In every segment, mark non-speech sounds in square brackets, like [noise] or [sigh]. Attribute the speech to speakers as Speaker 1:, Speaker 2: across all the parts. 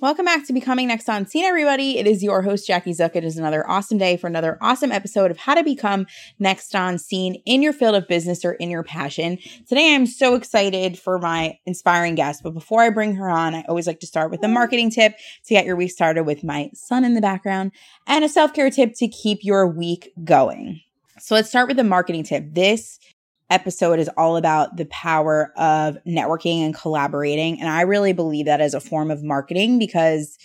Speaker 1: Welcome back to Becoming Next on Scene, everybody. It is your host, Jackie Zook. It is another awesome day for another awesome episode of how to become next on scene in your field of business or in your passion. Today, I'm so excited for my inspiring guest. But before I bring her on, I always like to start with a marketing tip to get your week started with my son in the background and a self care tip to keep your week going. So let's start with the marketing tip. This episode is all about the power of networking and collaborating. And I really believe that as a form of marketing because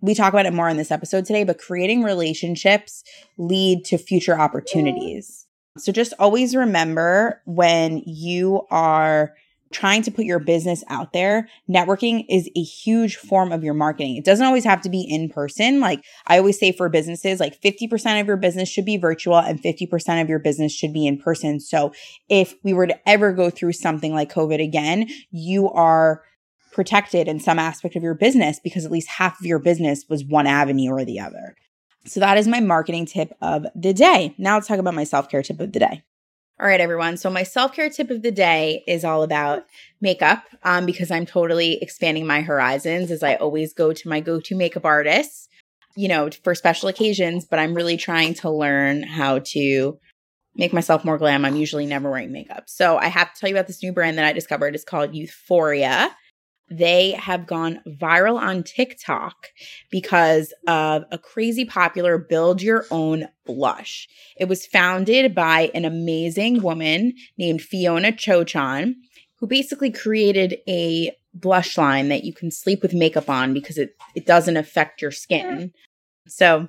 Speaker 1: we talk about it more in this episode today, but creating relationships lead to future opportunities. So just always remember when you are trying to put your business out there, networking is a huge form of your marketing. It doesn't always have to be in person. Like I always say for businesses, like 50% of your business should be virtual and 50% of your business should be in person. So if we were to ever go through something like COVID again, you are protected in some aspect of your business because at least half of your business was one avenue or the other. So that is my marketing tip of the day. Now let's talk about my self care tip of the day. All right, everyone. So my self care tip of the day is all about makeup um, because I'm totally expanding my horizons as I always go to my go to makeup artists, you know, for special occasions. But I'm really trying to learn how to make myself more glam. I'm usually never wearing makeup. So I have to tell you about this new brand that I discovered. It's called Youthforia. They have gone viral on TikTok because of a crazy popular build your own blush. It was founded by an amazing woman named Fiona Co Chan, who basically created a blush line that you can sleep with makeup on because it, it doesn't affect your skin. So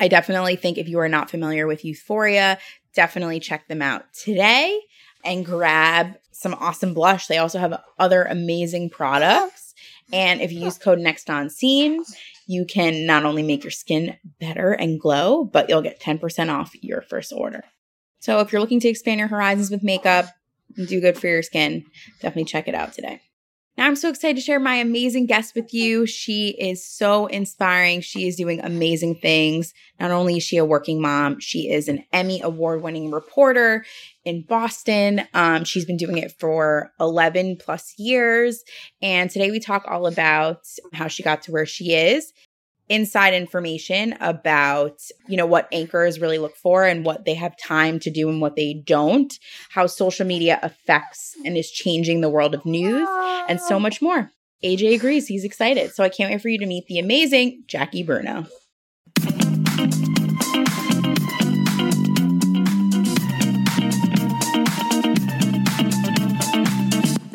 Speaker 1: I definitely think if you are not familiar with Youthforia, definitely check them out today and grab some awesome blush. They also have other amazing products. And if you use code next on scene, you can not only make your skin better and glow, but you'll get 10% off your first order. So if you're looking to expand your horizons with makeup and do good for your skin, definitely check it out today. Now, I'm so excited to share my amazing guest with you. She is so inspiring. She is doing amazing things. Not only is she a working mom, she is an Emmy award winning reporter in Boston. Um, she's been doing it for 11 plus years. And today we talk all about how she got to where she is inside information about you know what anchors really look for and what they have time to do and what they don't how social media affects and is changing the world of news and so much more. Aj agrees. He's excited. So i can't wait for you to meet the amazing jackie bruno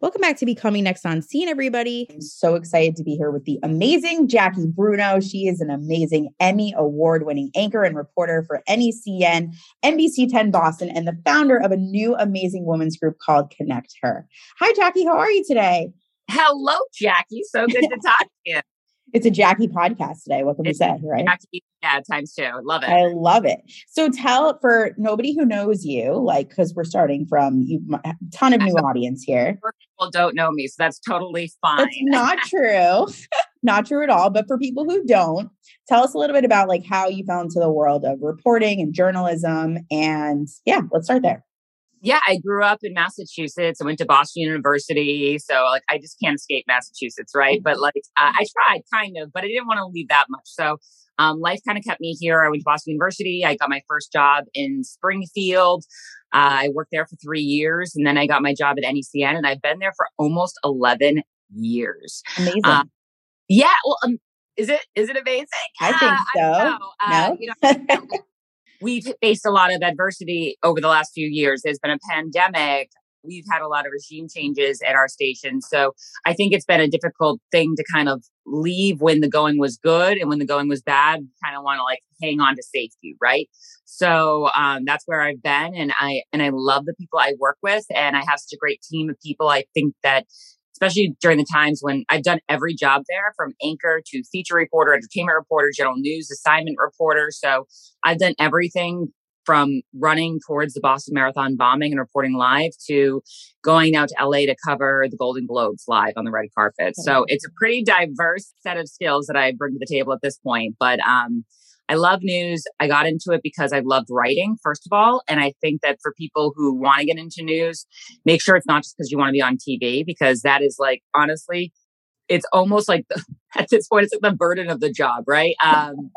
Speaker 1: Welcome back to Becoming Next on Scene, everybody. I'm so excited to be here with the amazing Jackie Bruno. She is an amazing Emmy award winning anchor and reporter for NECN, NBC 10 Boston, and the founder of a new amazing women's group called Connect Her. Hi, Jackie. How are you today?
Speaker 2: Hello, Jackie. So good to talk to you.
Speaker 1: It's a Jackie podcast today. What can we say, right?
Speaker 2: Jackie, yeah, times two. Love it.
Speaker 1: I love it. So tell for nobody who knows you, like, because we're starting from you, a ton of new audience here.
Speaker 2: People don't know me, so that's totally fine.
Speaker 1: That's not [laughs] true. [laughs] not true at all. But for people who don't, tell us a little bit about like how you fell into the world of reporting and journalism. And yeah, let's start there
Speaker 2: yeah, I grew up in Massachusetts. I went to Boston University. So, like, I just can't escape Massachusetts, right? But, like, uh, I tried kind of, but I didn't want to leave that much. So, um, life kind of kept me here. I went to Boston University. I got my first job in Springfield. Uh, I worked there for three years. And then I got my job at NECN, and I've been there for almost 11 years.
Speaker 1: Amazing. Uh,
Speaker 2: yeah. Well, um, is it is it amazing?
Speaker 1: I think [laughs] so. I no. Uh, you know, [laughs]
Speaker 2: we've faced a lot of adversity over the last few years. There's been a pandemic. We've had a lot of regime changes at our station. So I think it's been a difficult thing to kind of leave when the going was good and when the going was bad, kind of want to like hang on to safety, right? So um, that's where I've been, and I and I love the people I work with, and I have such a great team of people. I think that especially during the times when I've done every job there from anchor to feature reporter, entertainment reporter, general news assignment reporter. So I've done everything from running towards the Boston Marathon bombing and reporting live to going out to LA to cover the Golden Globes live on the red carpet. So it's a pretty diverse set of skills that I bring to the table at this point. But um, I love news. I got into it because I loved writing, first of all. And I think that for people who want to get into news, make sure it's not just because you want to be on TV, because that is like, honestly, it's almost like the, [laughs] at this point, it's like the burden of the job, right? Um,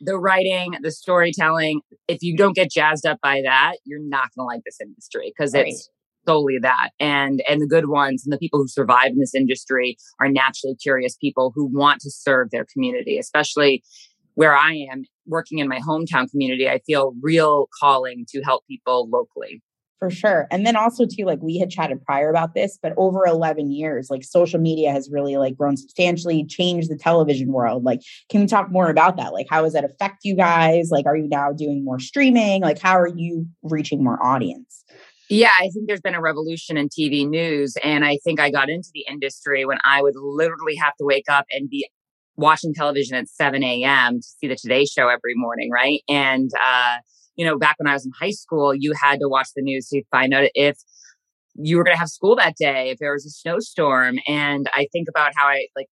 Speaker 2: the writing, the storytelling. If you don't get jazzed up by that, you're not going to like this industry because right. it's solely that. And and the good ones and the people who survive in this industry are naturally curious people who want to serve their community, especially where I am working in my hometown community. I feel real calling to help people locally.
Speaker 1: For sure. And then also too like we had chatted prior about this but over 11 years like social media has really like grown substantially changed the television world. Like can we talk more about that? Like how does that affect you guys? Like are you now doing more streaming? Like how are you reaching more audience?
Speaker 2: Yeah, I think there's been a revolution in TV news. And I think I got into the industry when I would literally have to wake up and be watching television at 7 a.m. to see the Today Show every morning, right? And uh, you know, back when I was in high school, you had to watch the news to find out if you were going to have school that day, if there was a snowstorm. And I think about how I like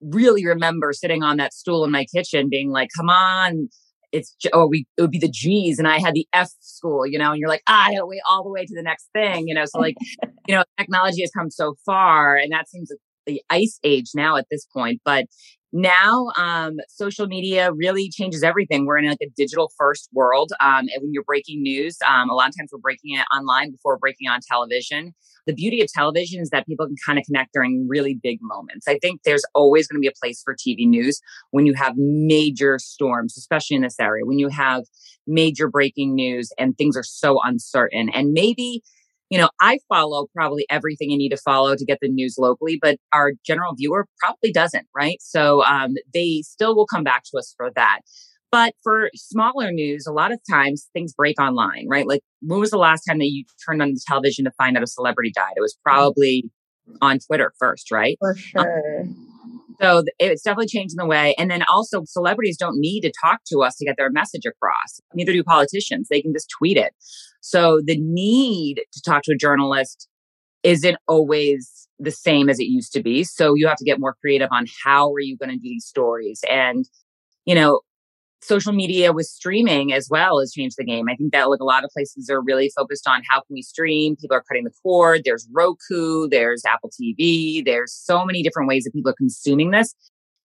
Speaker 2: really remember sitting on that stool in my kitchen being like, come on, it's, oh, we, it would be the G's and I had the F school, you know, and you're like, ah, I gotta wait all the way to the next thing, you know? So like, you know, technology has come so far and that seems like the ice age now at this point. But now um, social media really changes everything. We're in like a digital first world um, and when you're breaking news um, a lot of times we're breaking it online before breaking on television. The beauty of television is that people can kind of connect during really big moments. I think there's always going to be a place for tv news when you have major storms especially in this area when you have major breaking news and things are so uncertain. And maybe you know, I follow probably everything you need to follow to get the news locally, but our general viewer probably doesn't, right? So um, they still will come back to us for that. But for smaller news, a lot of times things break online, right? Like, when was the last time that you turned on the television to find out a celebrity died? It was probably on Twitter first, right?
Speaker 1: For sure. Um,
Speaker 2: so it's definitely changing the way. And then also, celebrities don't need to talk to us to get their message across. Neither do politicians. They can just tweet it. So the need to talk to a journalist isn't always the same as it used to be. So you have to get more creative on how are you going to do these stories. And, you know, social media with streaming as well has changed the game. I think that like a lot of places are really focused on how can we stream. People are cutting the cord. There's Roku, there's Apple TV, there's so many different ways that people are consuming this.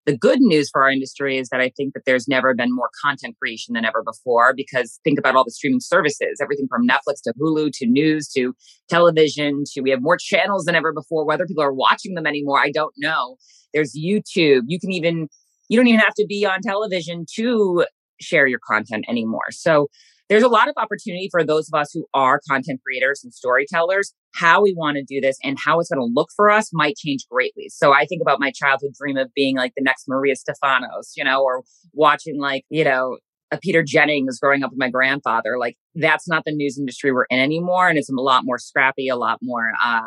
Speaker 2: The good news for our industry is that I think that there's never been more content creation than ever before because think about all the streaming services, everything from Netflix to Hulu to news to television to we have more channels than ever before. Whether people are watching them anymore, I don't know. There's YouTube. You can even, you don't even have to be on television to share your content anymore. So there's a lot of opportunity for those of us who are content creators and storytellers. How we want to do this and how it's going to look for us might change greatly. So I think about my childhood dream of being like the next Maria Stephanos, you know, or watching like, you know, a Peter Jennings growing up with my grandfather. Like that's not the news industry we're in anymore. And it's a lot more scrappy, a lot more uh,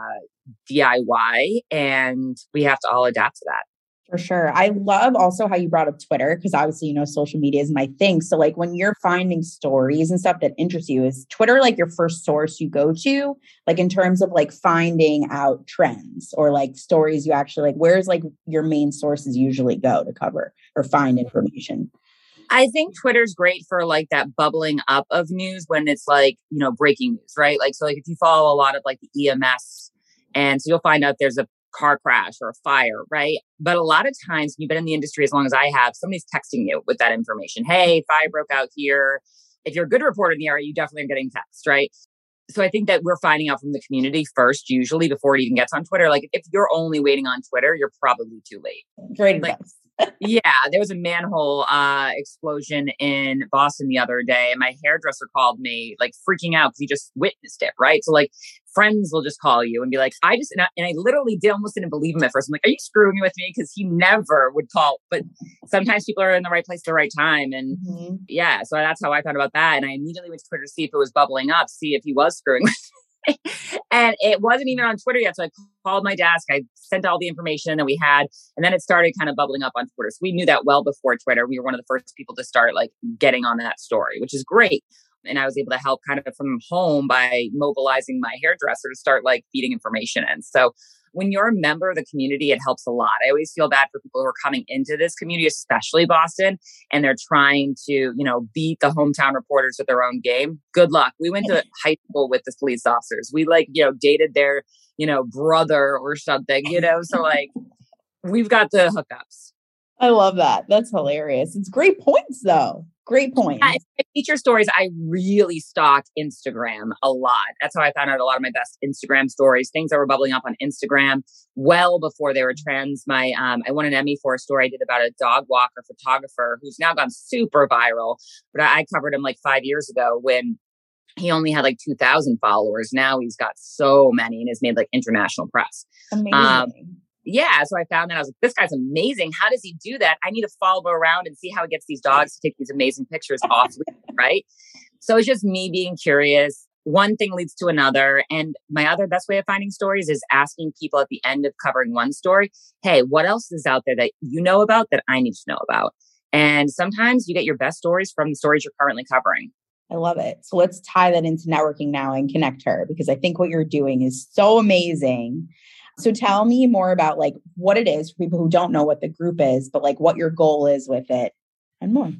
Speaker 2: DIY. And we have to all adapt to that.
Speaker 1: For sure. I love also how you brought up Twitter because obviously, you know, social media is my thing. So, like, when you're finding stories and stuff that interest you, is Twitter like your first source you go to? Like, in terms of like finding out trends or like stories you actually like, where's like your main sources usually go to cover or find information?
Speaker 2: I think Twitter's great for like that bubbling up of news when it's like, you know, breaking news, right? Like, so like if you follow a lot of like the EMS and so you'll find out there's a car crash or a fire, right? But a lot of times, you've been in the industry as long as I have, somebody's texting you with that information. Hey, fire broke out here. If you're a good reporter in the area, you definitely are getting text, right? So I think that we're finding out from the community first, usually before it even gets on Twitter. Like if you're only waiting on Twitter, you're probably too late.
Speaker 1: Great
Speaker 2: like, [laughs] yeah, there was a manhole uh, explosion in Boston the other day, and my hairdresser called me like freaking out because he just witnessed it. Right, so like friends will just call you and be like, I just, and I, and I literally did almost didn't believe him at first. I'm like, are you screwing with me? Because he never would call. But sometimes people are in the right place at the right time. And mm-hmm. yeah, so that's how I thought about that. And I immediately went to Twitter to see if it was bubbling up, see if he was screwing [laughs] with me. and it wasn't even on Twitter yet. So I called my desk. I sent all the information that we had, and then it started kind of bubbling up on Twitter. So we knew that well before Twitter. We were one of the first people to start like getting on that story, which is great. And I was able to help kind of from home by mobilizing my hairdresser to start like feeding information in. So when you're a member of the community, it helps a lot. I always feel bad for people who are coming into this community, especially Boston, and they're trying to, you know, beat the hometown reporters at their own game. Good luck. We went to high school with the police officers. We like, you know, dated their, you know, brother or something, you know, so like we've got the hookups.
Speaker 1: I love that. That's hilarious. It's great points though. Great point.
Speaker 2: Yeah, feature stories, I really stalk Instagram a lot. That's how I found out a lot of my best Instagram stories, things that were bubbling up on Instagram well before they were trends. My um, I won an Emmy for a story I did about a dog walker photographer who's now gone super viral. But I covered him like five years ago when he only had like 2,000 followers. Now he's got so many and has made like international press.
Speaker 1: Amazing. Um,
Speaker 2: yeah, so I found that I was like, this guy's amazing. How does he do that? I need to follow around and see how he gets these dogs to take these amazing pictures off, right? So it's just me being curious. One thing leads to another. And my other best way of finding stories is asking people at the end of covering one story, hey, what else is out there that you know about that I need to know about? And sometimes you get your best stories from the stories you're currently covering.
Speaker 1: I love it. So let's tie that into networking now and connect her because I think what you're doing is so amazing. So tell me more about like what it is for people who don't know what the group is, but like what your goal is with it and more.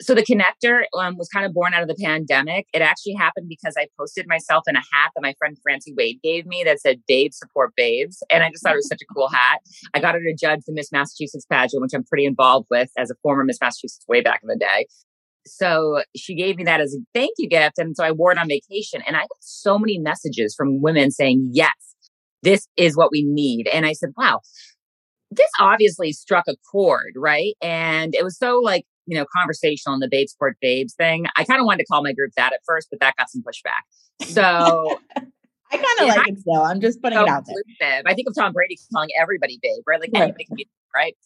Speaker 2: So the Connect Her um, was kind of born out of the pandemic. It actually happened because I posted myself in a hat that my friend Francie Wade gave me that said "Babes support babes," and I just thought it was such a cool hat. I got her to judge the Miss Massachusetts pageant, which I'm pretty involved with as a former Miss Massachusetts way back in the day. So she gave me that as a thank you gift, and so I wore it on vacation. And I got so many messages from women saying, "Yes, this is what we need. And I said, wow, this obviously struck a chord, right? And it was so like, you know, conversational in the Babes Support Babes thing. I kind of wanted to call my group that at first, but that got some pushback. So [laughs]
Speaker 1: I kind of like it though. I'm just putting so it out there.
Speaker 2: I think of Tom Brady calling everybody babe, right? Like right. anybody can be right.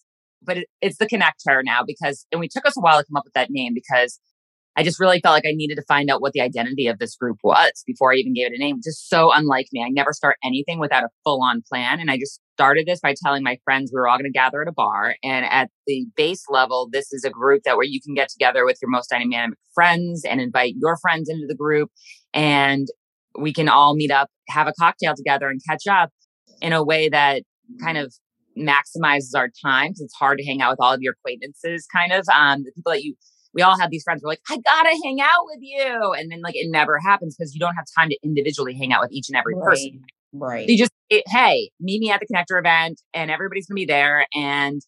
Speaker 2: But it, it's the Connect Her now because, and we took us a while to come up with that name because I just really felt like I needed to find out what the identity of this group was before I even gave it a name. Just so unlike me. I never start anything without a full on plan. And I just started this by telling my friends we were all going to gather at a bar. And at the base level, this is a group that where you can get together with your most dynamic friends and invite your friends into the group. And we can all meet up, have a cocktail together and catch up in a way that kind of maximizes our time because it's hard to hang out with all of your acquaintances, kind of um, the people that you we all have these friends. We're like, I gotta hang out with you, and then like it never happens because you don't have time to individually hang out with each and every
Speaker 1: right.
Speaker 2: person.
Speaker 1: Right.
Speaker 2: You just it, hey, meet me at the Connect Her event, and everybody's gonna be there, and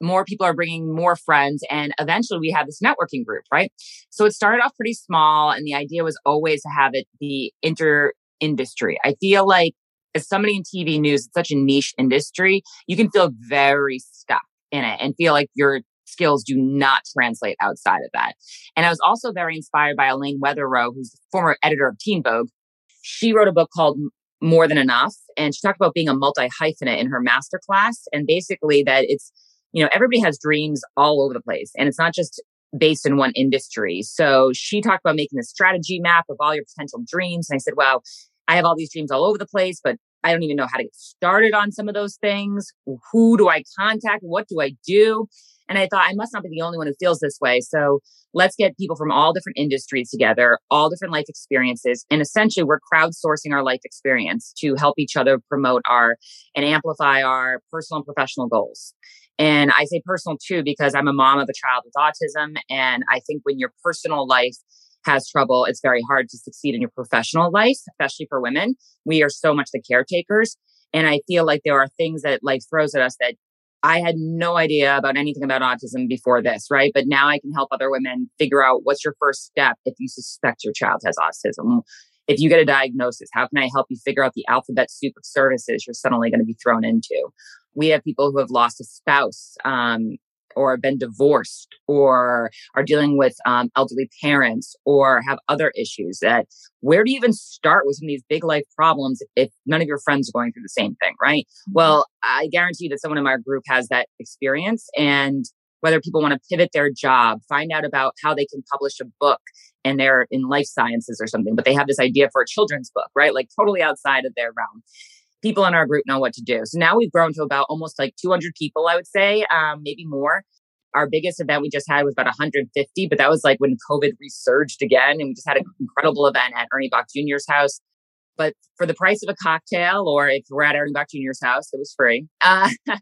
Speaker 2: more people are bringing more friends and eventually we have this networking group right so it started off pretty small and the idea was always to have it be inter industry i feel like as somebody in tv news it's such a niche industry you can feel very stuck in it and feel like you're skills do not translate outside of that. And I was also very inspired by Elaine Welteroth, who's the former editor of Teen Vogue. She wrote a book called More Than Enough, and she talked about being a multi hyphenate in her masterclass. And basically, that it's, you know, everybody has dreams all over the place, and it's not just based in one industry. So she talked about making a strategy map of all your potential dreams. And I said, wow, I have all these dreams all over the place, but I don't even know how to get started on some of those things. Who do I contact? What do I do? And I thought I must not be the only one who feels this way. So let's get people from all different industries together, all different life experiences. And essentially we're crowdsourcing our life experience to help each other promote our and amplify our personal and professional goals. And I say personal too, because I'm a mom of a child with autism. And I think when your personal life has trouble, it's very hard to succeed in your professional life, especially for women. We are so much the caretakers. And I feel like there are things that life throws at us that I had no idea about anything about autism before this, right? But now I can help other women figure out what's your first step if you suspect your child has autism. If you get a diagnosis, how can I help you figure out the alphabet soup of services you're suddenly going to be thrown into? We have people who have lost a spouse um, or been divorced or are dealing with um, elderly parents or have other issues that where do you even start with some of these big life problems if none of your friends are going through the same thing right? Mm-hmm. well i guarantee that someone in my group has that experience and whether people want to pivot their job find out about how they can publish a book and they're in life sciences or something but they have this idea for a children's book right? Like totally outside of their realm people in our group know what to do. So now we've grown to about almost like 200 people, I would say, um, maybe more. our biggest event we just had was about 150, but that was like when COVID resurged again. And we just had an incredible event at Ernie Boch Jr.'s house. But for the price of a cocktail, or if we're at Ernie Boch Jr.'s house, it was free. Uh, [laughs]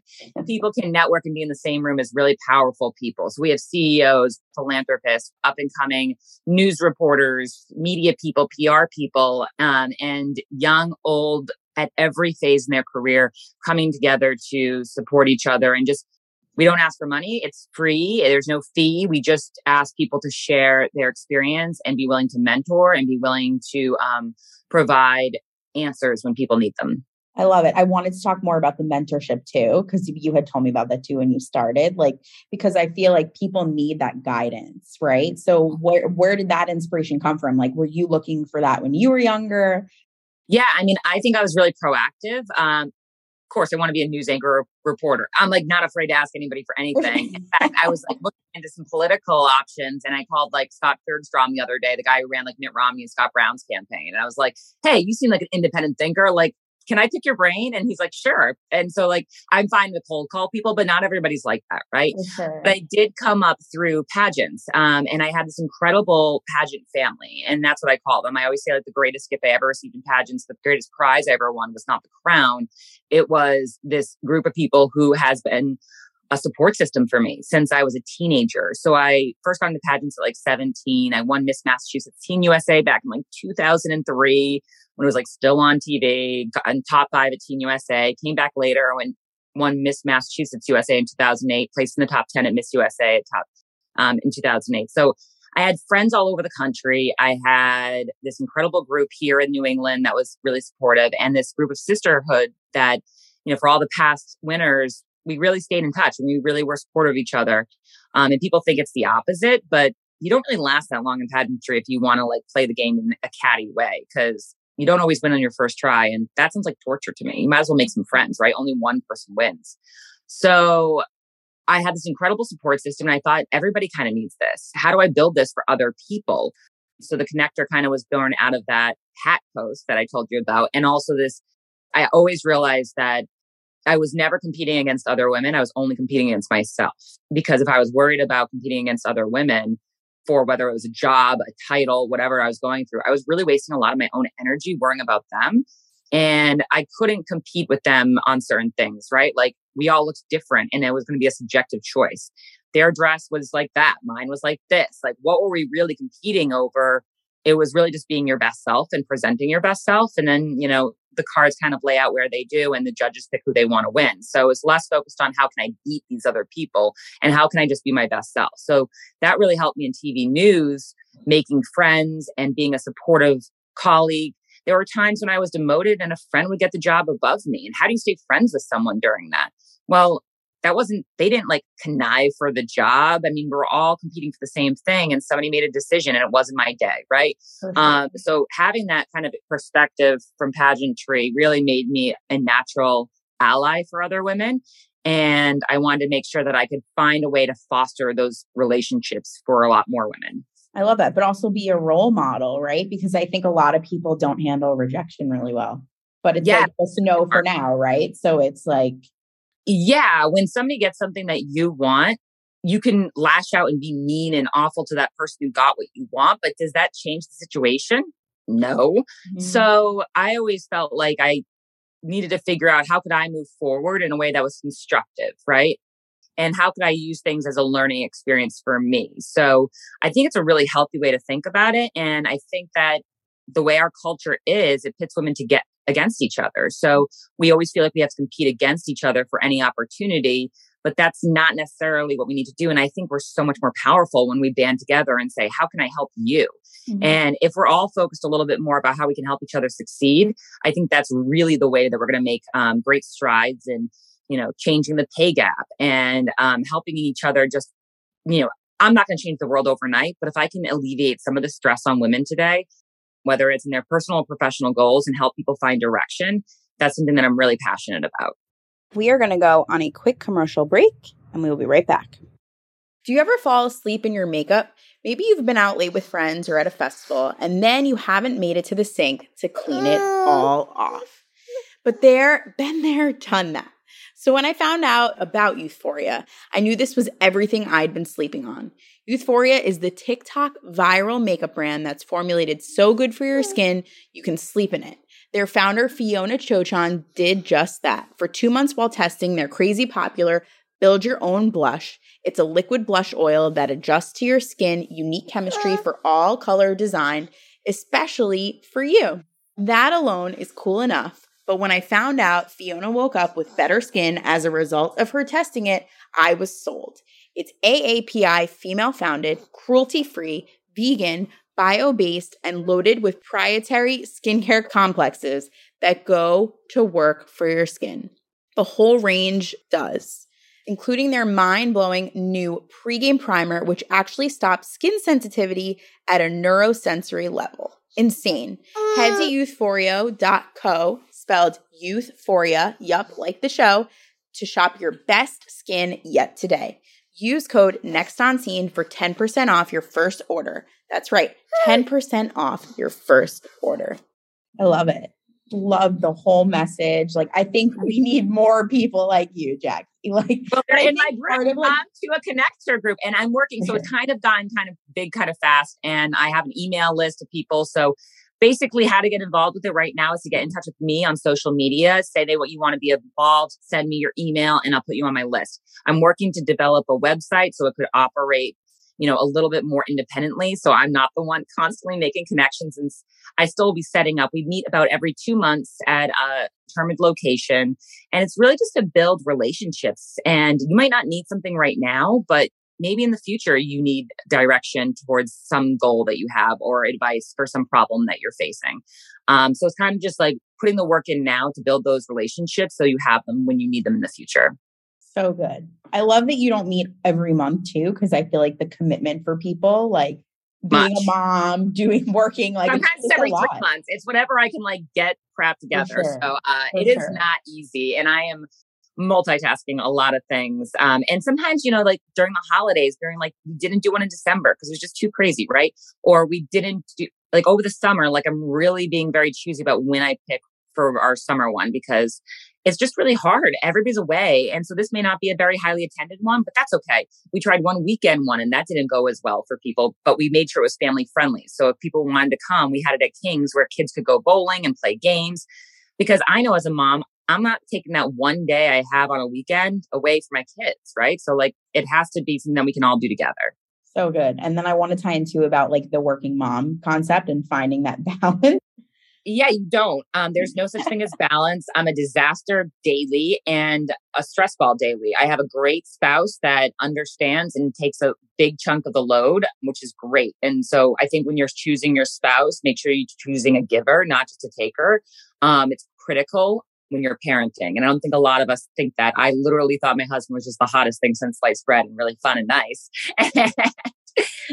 Speaker 2: people can network and be in the same room as really powerful people. So we have CEOs, philanthropists, up and coming news reporters, media people, PR people, um, and young, old, at every phase in their career coming together to support each other and just we don't ask for money. It's free. There's no fee. We just ask people to share their experience and be willing to mentor and be willing to um, provide answers when people need them.
Speaker 1: I love it. I wanted to talk more about the mentorship too, because you had told me about that too when you started. Like, because I feel like people need that guidance, right? So, where where did that inspiration come from? Like, were you looking for that when you were younger?
Speaker 2: Yeah, I mean, I think I was really proactive. Um, of course, I want to be a news anchor or reporter. I'm like not afraid to ask anybody for anything. In fact, I was like looking into some political options and I called like Scott Bergstrom the other day, the guy who ran like Mitt Romney and Scott Brown's campaign. And I was like, hey, you seem like an independent thinker. Like, can I pick your brain? And he's like, sure. And so like, I'm fine with cold call people, but not everybody's like that. Right. Sure. But I did come up through pageants. Um, and I had this incredible pageant family. And that's what I call them. I always say like the greatest gift I ever received in pageants, the greatest prize I ever won was not the crown. It was this group of people who has been a support system for me since I was a teenager. So I first got into pageants at like 17. I won Miss Massachusetts Teen USA back in like 2003 when it was like still on TV, got in top five at Teen USA, came back later when won Miss Massachusetts USA in 2008, placed in the top 10 at Miss USA at top um, in 2008. So I had friends all over the country. I had this incredible group here in New England that was really supportive and this group of sisterhood that, you know, for all the past winners, we really stayed in touch and we really were supportive of each other. Um, and people think it's the opposite, but you don't really last that long in pageantry if you want to like play the game in a catty way because you don't always win on your first try. And that sounds like torture to me. You might as well make some friends, right? Only one person wins. So I had this incredible support system and I thought everybody kind of needs this. How do I build this for other people? So the Connect Her kind of was born out of that hat post that I told you about. And also this, I always realized that I was never competing against other women. I was only competing against myself because if I was worried about competing against other women, for whether it was a job, a title, whatever I was going through. I was really wasting a lot of my own energy worrying about them. And I couldn't compete with them on certain things, right? Like we all looked different and it was going to be a subjective choice. Their dress was like that. Mine was like this. Like what were we really competing over? It was really just being your best self and presenting your best self. And then, you know, the cards kind of lay out where they do and the judges pick who they want to win. So it's less focused on how can I beat these other people and how can I just be my best self. So that really helped me in TV news, making friends and being a supportive colleague. There were times when I was demoted and a friend would get the job above me. And how do you stay friends with someone during that? Well, that wasn't they didn't like connive for the job i mean we are all competing for the same thing and somebody made a decision and it wasn't my day right um, so having that kind of perspective from pageantry really made me a natural ally for other women and i wanted to make sure that i could find a way to foster those relationships for a lot more women
Speaker 1: I love that, but also be a role model, right? Because I think a lot of people don't handle rejection really well. But it's yeah. like just no for now, right? So it's like
Speaker 2: yeah, when somebody gets something that you want, you can lash out and be mean and awful to that person who got what you want, but does that change the situation? No. Mm-hmm. So I always felt like I needed to figure out how could I move forward in a way that was constructive, right? And how could I use things as a learning experience for me? So I think it's a really healthy way to think about it. And I think that the way our culture is, it pits women to get against each other. So we always feel like we have to compete against each other for any opportunity, but that's not necessarily what we need to do. And I think we're so much more powerful when we band together and say, how can I help you? Mm-hmm. And if we're all focused a little bit more about how we can help each other succeed, I think that's really the way that we're going to make um, great strides in, you know, changing the pay gap and um, helping each other just, you know, I'm not going to change the world overnight, but if I can alleviate some of the stress on women today, whether it's in their personal or professional goals and help people find direction, that's something that I'm really passionate about.
Speaker 1: We are going to go on a quick commercial break and we will be right back. Do you ever fall asleep in your makeup? Maybe you've been out late with friends or at a festival and then you haven't made it to the sink to clean it oh. all off. But there, been there, done that. So when I found out about Youthforia, I knew this was everything I'd been sleeping on. Youthforia is the TikTok viral makeup brand that's formulated so good for your skin, you can sleep in it. Their founder, Fiona Co Chan, did just that. For two months while testing their crazy popular Build Your Own Blush, it's a liquid blush oil that adjusts to your skin, unique chemistry ah. for all color design, especially for you. That alone is cool enough. But when I found out Fiona woke up with better skin as a result of her testing it, I was sold. It's AAPI female founded, cruelty free, vegan, bio based, and loaded with proprietary skincare complexes that go to work for your skin. The whole range does including their mind blowing new pregame primer, which actually stops skin sensitivity at a neurosensory level. Insane. Head to youthforia.co, spelled youthforia, yup, like the show, to shop your best skin yet today. Use code NEXTONSCENE for 10% off your first order. That's right, 10% off your first order.
Speaker 3: I love it love the whole message. Like, I think we need more people like you, Jack. [laughs] Like,
Speaker 2: well, in my group, like, I'm to a Connect Her group, and I'm working. So it's kind of gotten kind of big, kind of fast. And I have an email list of people. So basically, how to get involved with it right now is to get in touch with me on social media. Say they what you want to be involved. Send me your email, and I'll put you on my list. I'm working to develop a website so it could operate you know, a little bit more independently. So I'm not the one constantly making connections and I still be setting up. We meet about every two months at a determined location. And it's really just to build relationships. And you might not need something right now, but maybe in the future you need direction towards some goal that you have or advice for some problem that you're facing. Um, so it's kind of just like putting the work in now to build those relationships so you have them when you need them in the future.
Speaker 3: So good. I love that you don't meet every month too, because I feel like the commitment for people, like being Much. a mom, [laughs] doing working like
Speaker 2: sometimes it's, every three months. It's whatever I can like get crap together. Sure. So uh, it sure. is not easy, and I am multitasking a lot of things. Um, and sometimes, you know, like during the holidays, during like we didn't do one in December because it was just too crazy, right? Or we didn't do like over the summer. Like I'm really being very choosy about when I pick for our summer one because it's just really hard. Everybody's away. And so this may not be a very highly attended one, but that's okay. We tried one weekend one and that didn't go as well for people, but we made sure it was family friendly. So if people wanted to come, we had it at King's where kids could go bowling and play games. Because I know as a mom, I'm not taking that one day I have on a weekend away from my kids, right? So like it has to be something that we can all do together.
Speaker 3: So good. And then I want to tie into about like the working mom concept and finding that [laughs] balance
Speaker 2: yeah, you don't. Um, there's no such thing as balance. I'm a disaster daily and a stress ball daily. I have a great spouse that understands and takes a big chunk of the load, which is great. And so I think when you're choosing your spouse, make sure you're choosing a giver, not just a taker. Um, it's critical when you're parenting. And I don't think a lot of us think that. I literally thought my husband was just the hottest thing since sliced bread and really fun and nice. [laughs]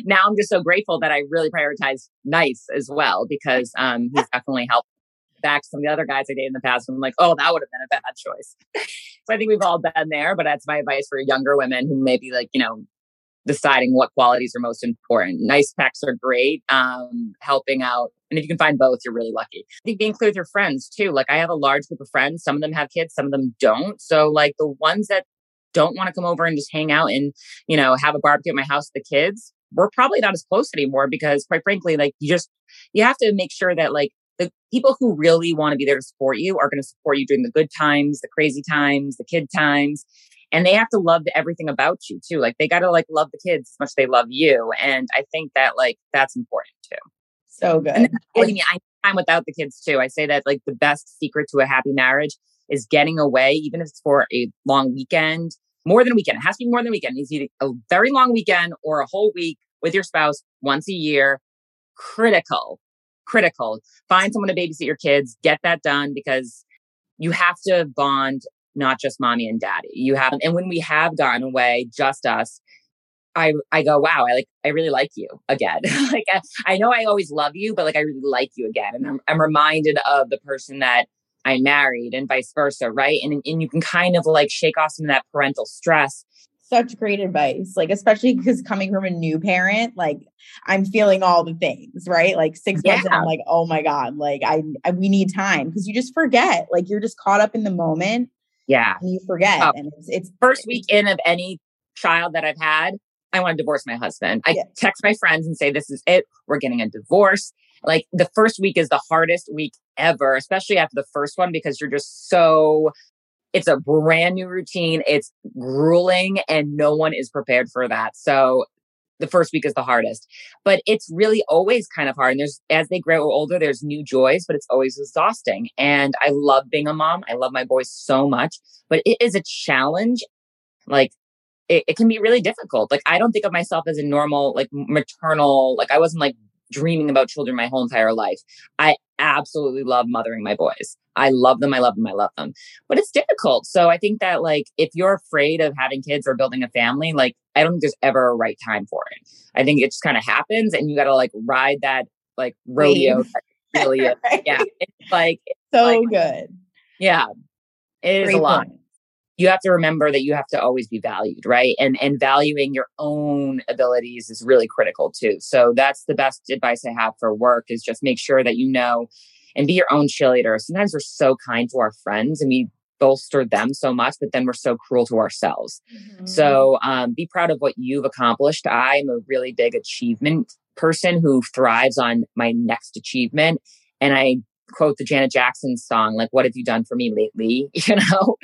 Speaker 2: now I'm just so grateful that I really prioritize nice as well because um, he's definitely helped back some of the other guys I dated in the past. And I'm like, oh, that would have been a bad choice. [laughs] so I think we've all been there, but that's my advice for younger women who may be like, you know, deciding what qualities are most important. Nice pecs are great. Um, helping out. And if you can find both, you're really lucky. I think being clear with your friends too. Like I have a large group of friends. Some of them have kids, some of them don't. So like the ones that don't want to come over and just hang out and, you know, have a barbecue at my house with the kids, we're probably not as close anymore because quite frankly, like you just, you have to make sure that like the people who really want to be there to support you are going to support you during the good times, the crazy times, the kid times. And they have to love everything about you too. Like they got to like love the kids as much as they love you. And I think that like that's important too.
Speaker 3: So good. And
Speaker 2: I mean, I time without the kids too. I say that like the best secret to a happy marriage is getting away, even if it's for a long weekend, more than a weekend. It has to be more than a weekend. It's either a very long weekend or a whole week with your spouse once a year. Critical, critical. Find someone to babysit your kids. Get that done because you have to bond not just mommy and daddy. You have, and when we have gone away, just us, I I go, wow, I like I really like you again. [laughs] like I, I, know I always love you, but like I really like you again. And I'm I'm reminded of the person that I married and vice versa, right? And and you can kind of like shake off some of that parental stress.
Speaker 3: Such great advice. Like especially because coming from a new parent, like I'm feeling all the things, right? Like six yeah. months and I'm like, oh my God, like I, I we need time because you just forget. Like you're just caught up in the moment
Speaker 2: Yeah.
Speaker 3: And you forget. Oh, and it's, it's
Speaker 2: first week in of any child that I've had, I want to divorce my husband. I yeah. text my friends and say, This is it. We're getting a divorce. Like the first week is the hardest week ever, especially after the first one, because you're just so it's a brand new routine. It's grueling and no one is prepared for that. So the first week is the hardest, but it's really always kind of hard. And there's, as they grow older, there's new joys, but it's always exhausting. And I love being a mom. I love my boys so much, but it is a challenge. Like it, it can be really difficult. Like I don't think of myself as a normal, like maternal, like I wasn't like dreaming about children my whole entire life. I absolutely love mothering my boys. I love them. I love them. I love them. But it's difficult. So I think that like if you're afraid of having kids or building a family, like I don't think there's ever a right time for it. I think it just kind of happens and you got to like ride that like rodeo. [laughs] really, right. yeah. It's like it's
Speaker 3: so
Speaker 2: like,
Speaker 3: good.
Speaker 2: Yeah. It is Great a lot. Point you have to remember that you have to always be valued right? And and valuing your own abilities is really critical too. So that's the best advice i have for work is just make sure that you know and be your own cheerleader. Sometimes we're so kind to our friends and we bolster them so much but then we're so cruel to ourselves. Mm-hmm. so um, be proud of what you've accomplished. I'm a really big achievement person who thrives on my next achievement and i quote the Janet Jackson song, like, what have you done for me lately? [laughs] You know,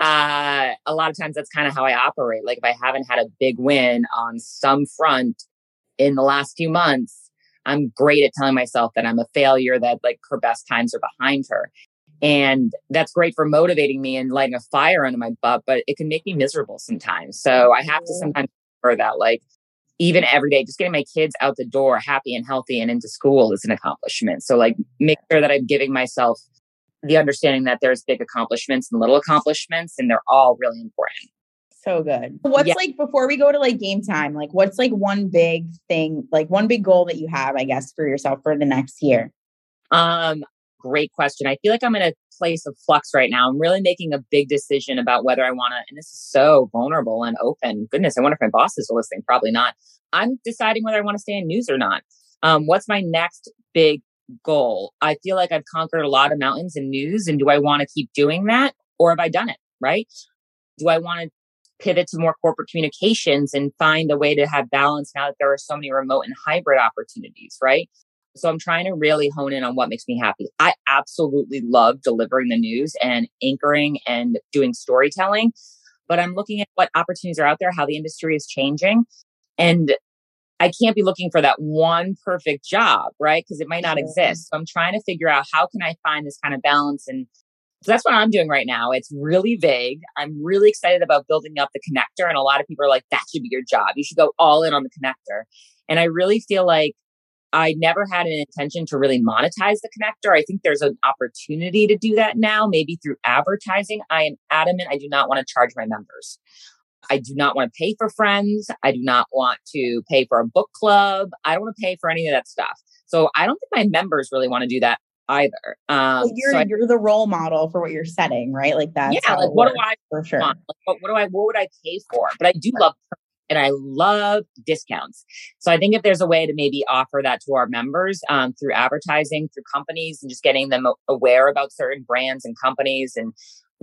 Speaker 2: uh, a lot of times that's kind of how I operate. Like, if I haven't had a big win on some front in the last few months, I'm great at telling myself that I'm a failure, that like her best times are behind her. And that's great for motivating me and lighting a fire under my butt, but it can make me miserable sometimes. So I have to sometimes for that, like, even every day, just getting my kids out the door happy and healthy and into school is an accomplishment. So, like, make sure that I'm giving myself the understanding that there's big accomplishments and little accomplishments, and they're all really important.
Speaker 3: So good. What's yeah. like before we go to like game time? Like, what's like one big thing, like one big goal that you have, I guess, for yourself for the next year?
Speaker 2: Um, great question. I feel like I'm in a place of flux right now. I'm really making a big decision about whether I want to, and this is so vulnerable and open. Goodness, I wonder if my bosses are listening. Probably not. I'm deciding whether I want to stay in news or not. Um, what's my next big goal? I feel like I've conquered a lot of mountains in news, and do I want to keep doing that, or have I done it right? Do I want to pivot to more corporate communications and find a way to have balance now that there are so many remote and hybrid opportunities, right? So I'm trying to really hone in on what makes me happy. I absolutely love delivering the news and anchoring and doing storytelling, but I'm looking at what opportunities are out there, how the industry is changing. And I can't be looking for that one perfect job, right? Because it might not exist. So I'm trying to figure out how can I find this kind of balance and so that's what I'm doing right now. It's really vague. I'm really excited about building up the Connect Her. And a lot of people are like, that should be your job. You should go all in on the Connect Her. And I really feel like I never had an intention to really monetize the Connect Her. I think there's an opportunity to do that now, maybe through advertising. I am adamant I do not want to charge my members. I do not want to pay for friends. I do not want to pay for a book club. I don't want to pay for any of that stuff. So I don't think my members really want to do that either. Um,
Speaker 3: well, you're
Speaker 2: so I,
Speaker 3: you're the role model for what you're setting, right? Like that.
Speaker 2: Yeah. Like what do I for sure? Like, what, what, do I? What would I pay for? But I do love and I love discounts. So I think if there's a way to maybe offer that to our members um, through advertising, through companies, and just getting them aware about certain brands and companies, and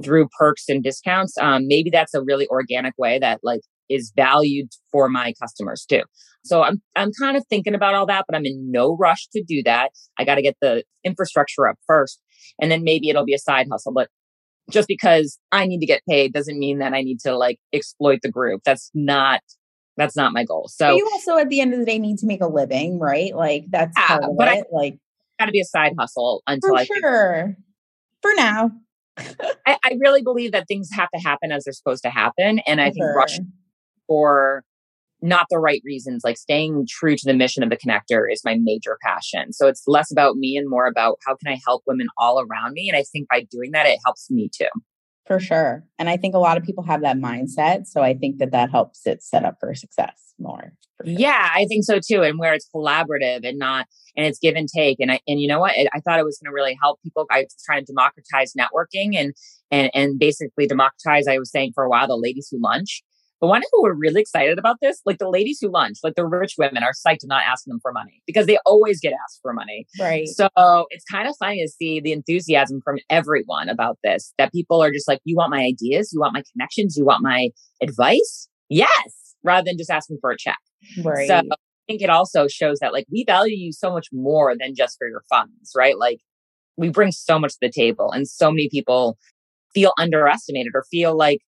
Speaker 2: through perks and discounts, um, maybe that's a really organic way that like is valued for my customers too. So I'm I'm kind of thinking about all that, but I'm in no rush to do that. I got to get the infrastructure up first, and then maybe it'll be a side hustle. But just because I need to get paid doesn't mean that I need to like exploit the group. That's not that's not my goal. So
Speaker 3: but you also at the end of the day need to make a living, right? Like that's yeah, but. I, like
Speaker 2: got to be a side hustle until
Speaker 3: for
Speaker 2: I
Speaker 3: sure. For now.
Speaker 2: I, I, really believe that things have to happen as they're supposed to happen, and I think rush for not the right reasons. Like staying true to the mission of the Connect Her is my major passion. So it's less about me and more about how can I help women all around me. And I think by doing that, it helps me too.
Speaker 3: For sure. And I think a lot of people have that mindset. So I think that that helps it set up for success more.
Speaker 2: Sure. Yeah, I think so too. And where it's collaborative and not, and it's give and take. And I, and you know what? I thought it was going to really help people. I was trying to democratize networking and, and, and basically democratize, I was saying for a while, the ladies who lunch But one who were really excited about this, like the ladies who lunch, like the rich women are psyched to not asking them for money because they always get asked for money.
Speaker 3: Right.
Speaker 2: So it's kind of funny to see the enthusiasm from everyone about this, that people are just like, you want my ideas? You want my connections? You want my advice? Yes. Rather than just asking for a check.
Speaker 3: Right.
Speaker 2: So I think it also shows that like we value you so much more than just for your funds, right? Like we bring so much to the table and so many people feel underestimated or feel like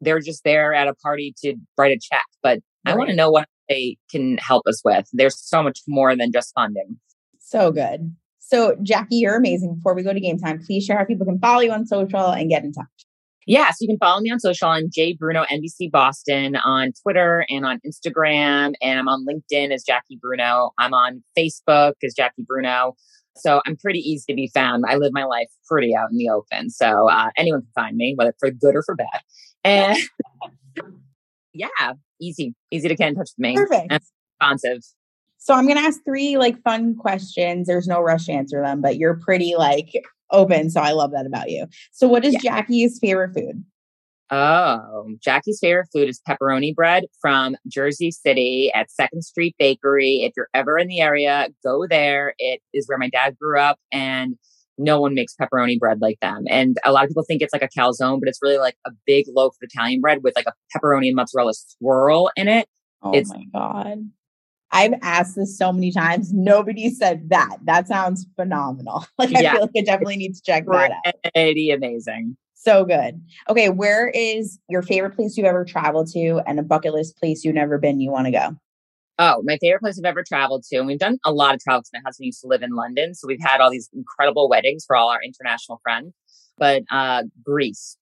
Speaker 2: they're just there at a party to write a check. But right. I want to know what they can help us with. There's so much more than just funding.
Speaker 3: So good. So, Jackie, you're amazing. Before we go to game time, please share how people can follow you on social and get in touch.
Speaker 2: Yeah, so you can follow me on social on J Bruno NBC Boston on Twitter and on Instagram, and I'm on LinkedIn as Jackie Bruno. I'm on Facebook as Jackie Bruno. So I'm pretty easy to be found. I live my life pretty out in the open. So uh, anyone can find me, whether for good or for bad. And [laughs] yeah, easy, easy to get in touch with me.
Speaker 3: Perfect.
Speaker 2: And responsive.
Speaker 3: So I'm going to ask three like fun questions. There's no rush to answer them, but you're pretty like open. So I love that about you. So what is yeah. Jackie's favorite food?
Speaker 2: Oh, Jackie's favorite food is pepperoni bread from Jersey City at Second Street Bakery. If you're ever in the area, go there. It is where my dad grew up and no one makes pepperoni bread like them. And a lot of people think it's like a calzone, but it's really like a big loaf of Italian bread with like a pepperoni and mozzarella swirl in it.
Speaker 3: Oh it's, my God. I've asked this so many times. Nobody said that. That sounds phenomenal. [laughs] Like I yeah. feel like I definitely need to check that out.
Speaker 2: Pretty amazing.
Speaker 3: So good. Okay, where is your favorite place you've ever traveled to and a bucket list place you've never been you want to go?
Speaker 2: Oh, my favorite place I've ever traveled to. And we've done a lot of travel my husband used to live in London. So we've had all these incredible weddings for all our international friends. But uh, Greece,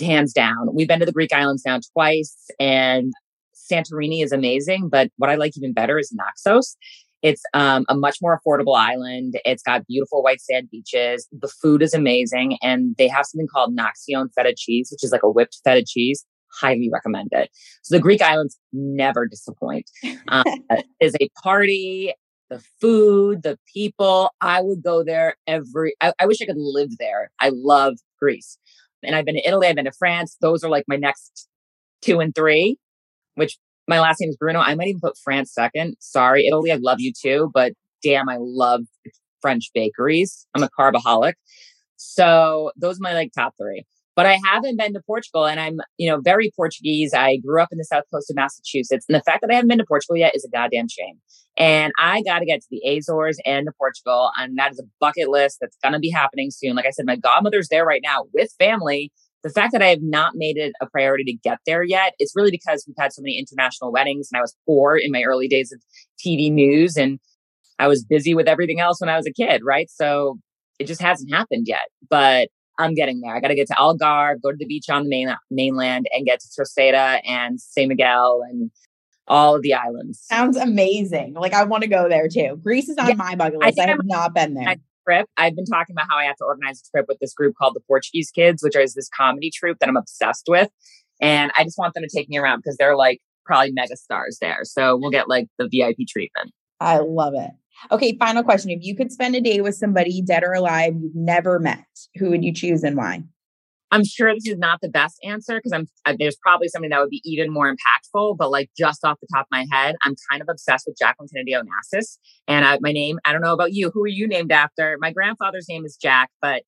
Speaker 2: hands down. We've been to the Greek islands now twice, and Santorini is amazing. But what I like even better is Naxos. It's um, a much more affordable island. It's got beautiful white sand beaches. The food is amazing. And they have something called Naxian feta cheese, which is like a whipped feta cheese highly recommend it. So the Greek islands never disappoint. Um, [laughs] is a party, the food, the people. I would go there every. I, I wish I could live there. I love Greece, and I've been to Italy. I've been to France. Those are like my next two and three. Which my last name is Bruno. I might even put France second. Sorry, Italy. I love you too, but damn, I love French bakeries. I'm a carbaholic. So those are my like top three but I haven't been to Portugal and I'm, you know, very Portuguese. I grew up in the south coast of Massachusetts. And the fact that I haven't been to Portugal yet is a goddamn shame. And I got to get to the Azores and to Portugal. And that is a bucket list that's going to be happening soon. Like I said, my godmother's there right now with family. The fact that I have not made it a priority to get there yet it's really because we've had so many international weddings and I was poor in my early days of TV news and I was busy with everything else when I was a kid, right? So it just hasn't happened yet. But I'm getting there. I got to get to Algarve, go to the beach on the main, mainland, and get to Terceira and San Miguel and all of the islands.
Speaker 3: Sounds amazing. Like I want to go there too. Greece is on yeah, my bucket list. I, I have I'm not been there.
Speaker 2: Trip. I've been talking about how I have to organize a trip with this group called the Portuguese Kids, which is this comedy troupe that I'm obsessed with, and I just want them to take me around because they're like probably mega stars there. So we'll get like the VIP treatment.
Speaker 3: I love it. Okay, final question. If you could spend a day with somebody dead or alive you've never met, who would you choose and why?
Speaker 2: I'm sure this is not the best answer because I'm uh, there's probably something that would be even more impactful. But like just off the top of my head, I'm kind of obsessed with Jacqueline Kennedy Onassis. And I, my name, I don't know about you. Who are you named after? My grandfather's name is Jack, but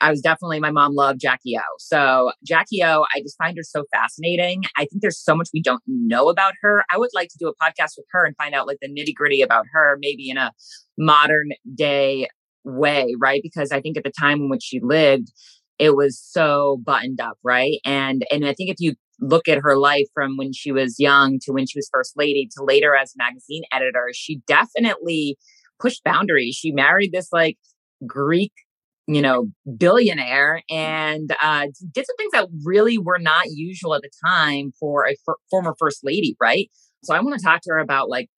Speaker 2: I was definitely, my mom loved Jackie O. So Jackie O, I just find her so fascinating. I think there's so much we don't know about her. I would like to do a podcast with her and find out like the nitty gritty about her, maybe in a modern day way, right? Because I think at the time in which she lived, it was so buttoned up, right? And and I think if you look at her life from when she was young to when she was first lady to later as magazine editor, she definitely pushed boundaries. She married this like Greek you know, billionaire and uh, did some things that really were not usual at the time for a f- former first lady, right? So I want to talk to her about like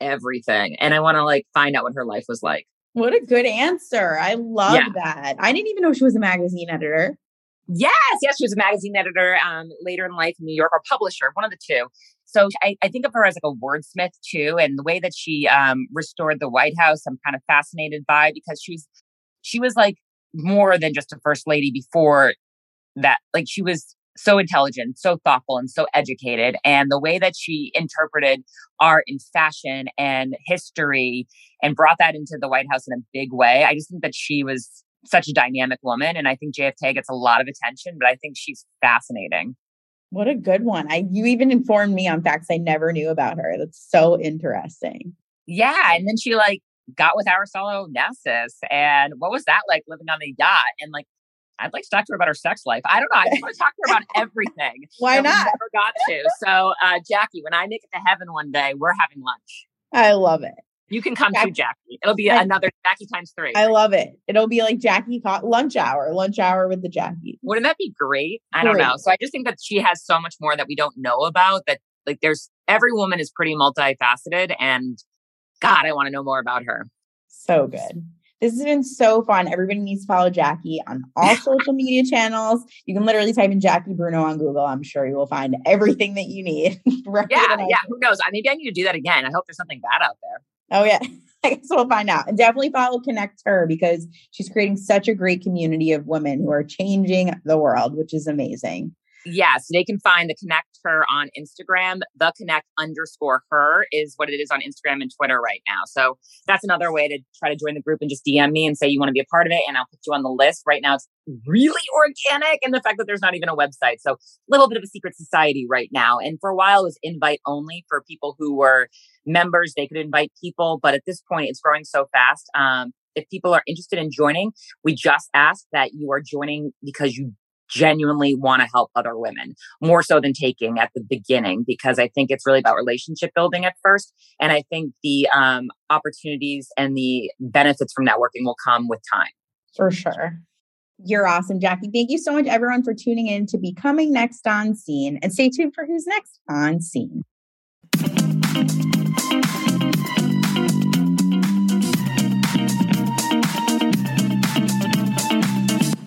Speaker 2: everything and I want to like find out what her life was like.
Speaker 3: What a good answer. I love yeah. that. I didn't even know she was a magazine editor.
Speaker 2: Yes, yes, she was a magazine editor um, later in life in New York or publisher, one of the two. So I, I, think of her as like a wordsmith too, and the way that she um, restored the White House, I'm kind of fascinated by because she was she was like more than just a first lady before that. Like she was so intelligent, so thoughtful, and so educated. And the way that she interpreted art and fashion and history and brought that into the White House in a big way, I just think that she was such a dynamic woman. And I think JFK gets a lot of attention, but I think she's fascinating.
Speaker 1: What a good one. I you even informed me on facts I never knew about her. That's so interesting.
Speaker 2: Yeah. And then she like got with Aristotle Onassis. And what was that like living on the yacht? And like I'd like to talk to her about her sex life. I don't know. I just want to talk to her about [laughs] everything.
Speaker 1: Why not?
Speaker 2: never got to. So, uh, Jackie, when I make it to heaven one day, we're having lunch.
Speaker 1: I love it.
Speaker 2: You can come Jackie. too, Jackie. It'll be another Jackie times three.
Speaker 1: I love it. It'll be like Jackie lunch hour, lunch hour with the Jackie.
Speaker 2: Wouldn't that be great? I great. don't know. So I just think that she has so much more that we don't know about. That like, there's every woman is pretty multifaceted, and God, I want to know more about her.
Speaker 1: So good. This has been so fun. Everybody needs to follow Jackie on all [laughs] social media channels. You can literally type in Jackie Bruno on Google. I'm sure you will find everything that you need. [laughs]
Speaker 2: yeah, yeah. Who knows? Maybe I need to do that again. I hope there's something bad out there.
Speaker 1: Oh yeah. [laughs] I guess we'll find out. And definitely follow Connect Her because she's creating such a great community of women who are changing the world, which is amazing.
Speaker 2: Yes, they can find the connect her on Instagram. The connect underscore her is what it is on Instagram and Twitter right now. So that's another way to try to join the group and just DM me and say you want to be a part of it, and I'll put you on the list. Right now, it's really organic, and the fact that there's not even a website, so a little bit of a secret society right now. And for a while, it was invite only for people who were members. They could invite people, but at this point, it's growing so fast. Um, if people are interested in joining, we just ask that you are joining because you genuinely want to help other women more so than taking at the beginning because I think it's really about relationship building at first. And I think the um, opportunities and the benefits from networking will come with time.
Speaker 1: For sure. You're awesome, Jackie. Thank you so much, everyone, for tuning in to Becoming Next on Scene. And stay tuned for who's next on Scene.